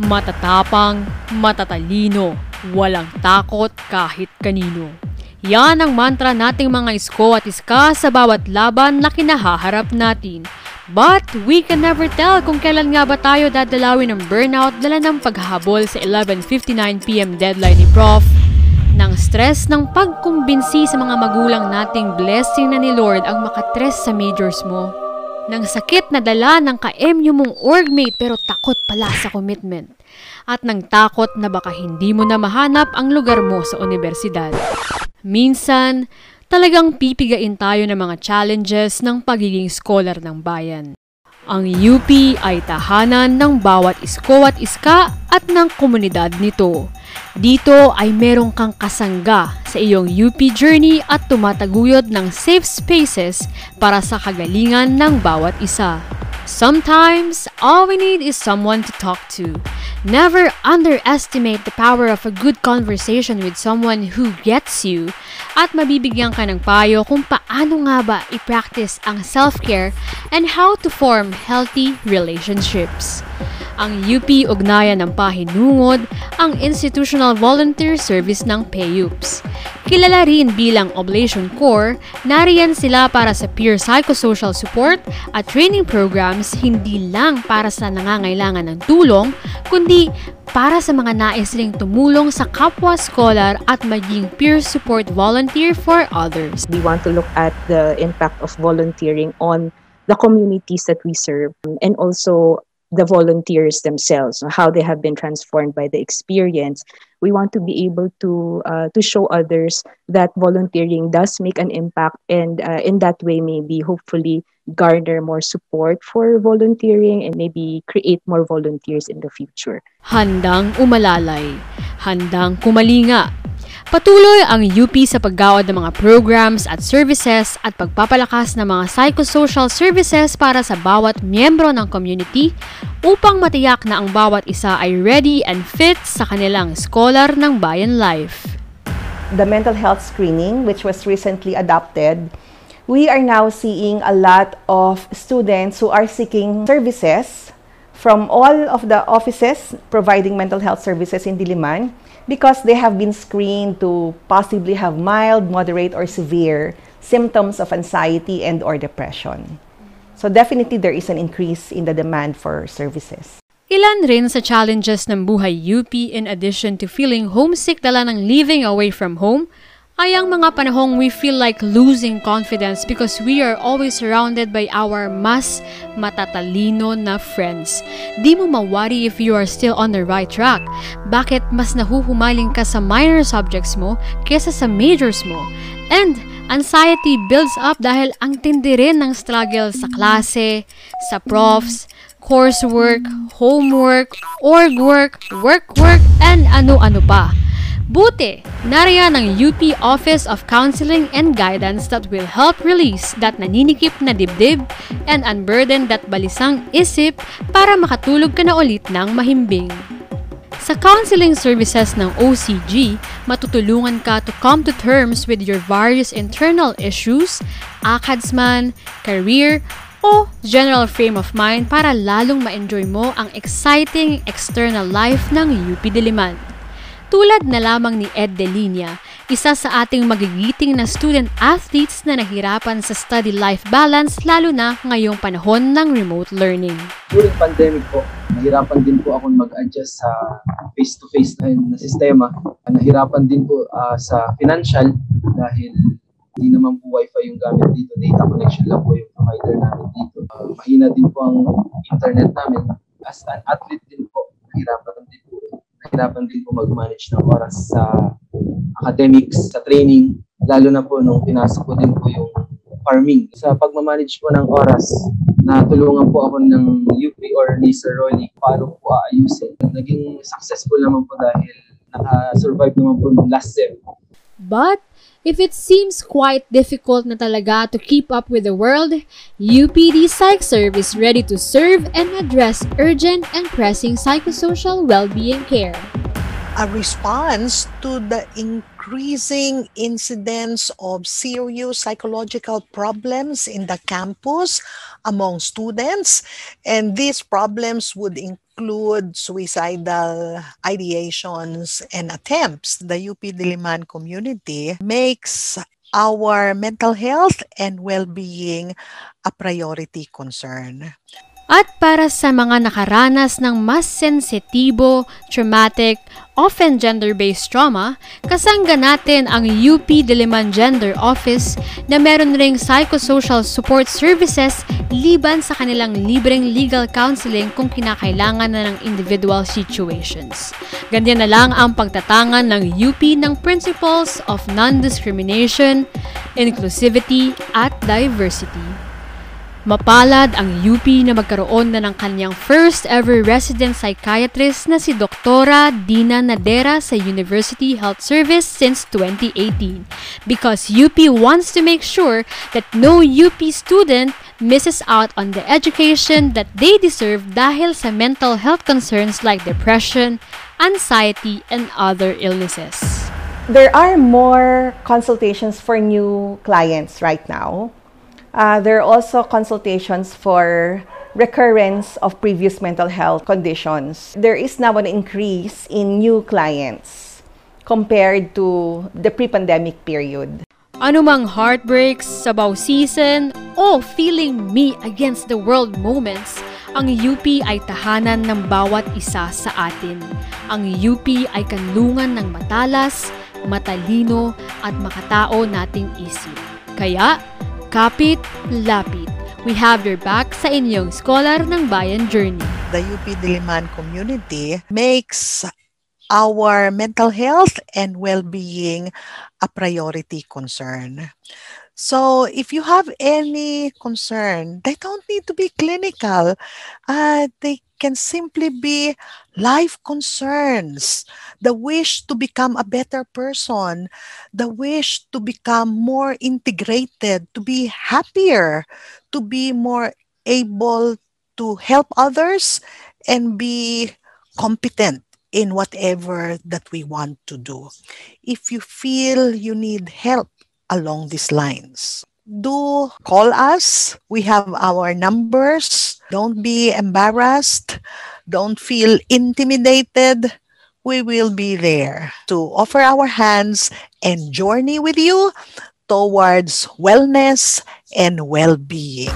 Matatapang, matatalino, walang takot kahit kanino. Yan ang mantra nating mga isko at iska sa bawat laban na kinahaharap natin. But we can never tell kung kailan nga ba tayo dadalawin ng burnout dala ng paghahabol sa 11.59pm deadline ni Prof. Ng stress ng pagkumbinsi sa mga magulang nating blessing na ni Lord ang makatres sa majors mo. Ng sakit na dala ng ka-MU mong orgmate pero takot pala sa commitment. At ng takot na baka hindi mo na mahanap ang lugar mo sa universidad. Minsan, talagang pipigain tayo ng mga challenges ng pagiging scholar ng bayan. Ang UP ay tahanan ng bawat isko at iska at ng komunidad nito. Dito ay merong kang kasangga sa iyong UP journey at tumataguyod ng safe spaces para sa kagalingan ng bawat isa. Sometimes, all we need is someone to talk to. Never underestimate the power of a good conversation with someone who gets you at mabibigyan ka ng payo kung paano nga ba i-practice ang self-care and how to form healthy relationships. Ang UP ugnayan ng pahinungod ang Institutional Volunteer Service ng PAYUPS. Kilala rin bilang Oblation Corps, nariyan sila para sa peer psychosocial support at training programs hindi lang para sa nangangailangan ng tulong, kundi para sa mga nais ring tumulong sa kapwa scholar at maging peer support volunteer for others. We want to look at the impact of volunteering on the communities that we serve and also the volunteers themselves, how they have been transformed by the experience. We want to be able to uh, to show others that volunteering does make an impact, and uh, in that way, maybe hopefully garner more support for volunteering and maybe create more volunteers in the future. Handang umalalay, handang kumalinga, Patuloy ang UP sa paggawad ng mga programs at services at pagpapalakas ng mga psychosocial services para sa bawat miyembro ng community upang matiyak na ang bawat isa ay ready and fit sa kanilang scholar ng bayan life. The mental health screening, which was recently adopted, we are now seeing a lot of students who are seeking services from all of the offices providing mental health services in Diliman because they have been screened to possibly have mild, moderate, or severe symptoms of anxiety and or depression. So definitely there is an increase in the demand for services. Ilan rin sa challenges ng buhay UP in addition to feeling homesick dala ng living away from home ay ang mga panahong we feel like losing confidence because we are always surrounded by our mas matatalino na friends. Di mo mawari if you are still on the right track. Bakit mas nahuhumaling ka sa minor subjects mo kesa sa majors mo? And anxiety builds up dahil ang tindi rin ng struggle sa klase, sa profs, coursework, homework, org work, work work, and ano-ano pa. Buti, nariyan ang UP Office of Counseling and Guidance that will help release that naninikip na dibdib and unburden that balisang isip para makatulog ka na ulit ng mahimbing. Sa counseling services ng OCG, matutulungan ka to come to terms with your various internal issues, ACADS man, career, o general frame of mind para lalong ma-enjoy mo ang exciting external life ng UP Diliman. Tulad na lamang ni Ed Delinia, isa sa ating magigiting na student athletes na nahirapan sa study life balance lalo na ngayong panahon ng remote learning. During pandemic po, nahirapan din po akong mag-adjust sa face-to-face na sistema. Nahirapan din po uh, sa financial dahil hindi naman po wifi yung gamit dito. Data connection lang po yung provider namin dito. Uh, mahina din po ang internet namin. As an athlete din po, nahirapan nahirapan din po mag-manage ng oras sa academics, sa training, lalo na po nung pinasok ko din po yung farming. Sa pagmamanage po ng oras, natulungan po ako ng UP or ni Sir Rolly paano po aayusin. Naging successful naman po dahil naka-survive naman po last sem. But If it seems quite difficult na talaga to keep up with the world, UPD Psych Serve is ready to serve and address urgent and pressing psychosocial well-being care. A response to the increasing incidence of serious psychological problems in the campus among students, and these problems would include suicidal ideations and attempts, the UP Diliman community makes our mental health and well-being a priority concern. At para sa mga nakaranas ng mas sensitibo, traumatic, often gender-based trauma, kasangga natin ang UP Diliman Gender Office na meron ring psychosocial support services liban sa kanilang libreng legal counseling kung kinakailangan na ng individual situations. Ganyan na lang ang pagtatangan ng UP ng principles of non-discrimination, inclusivity, at diversity. Mapalad ang UP na magkaroon na ng kanyang first ever resident psychiatrist na si Doktora Dina Nadera sa University Health Service since 2018 because UP wants to make sure that no UP student misses out on the education that they deserve dahil sa mental health concerns like depression, anxiety, and other illnesses. There are more consultations for new clients right now. Uh, there are also consultations for recurrence of previous mental health conditions. There is now an increase in new clients compared to the pre-pandemic period. Anumang heartbreaks, sabaw season, o feeling me against the world moments, ang UP ay tahanan ng bawat isa sa atin. Ang UP ay kanlungan ng matalas, matalino at makatao nating isip. Kaya, Kapit, lapit. We have your back sa inyong Scholar ng Bayan Journey. The UP Diliman community makes our mental health and well-being a priority concern. So if you have any concern, they don't need to be clinical. Uh, they can simply be life concerns, the wish to become a better person, the wish to become more integrated, to be happier, to be more able to help others and be competent in whatever that we want to do. If you feel you need help along these lines, do call us. We have our numbers. Don't be embarrassed. Don't feel intimidated. We will be there to offer our hands and journey with you towards wellness and well being.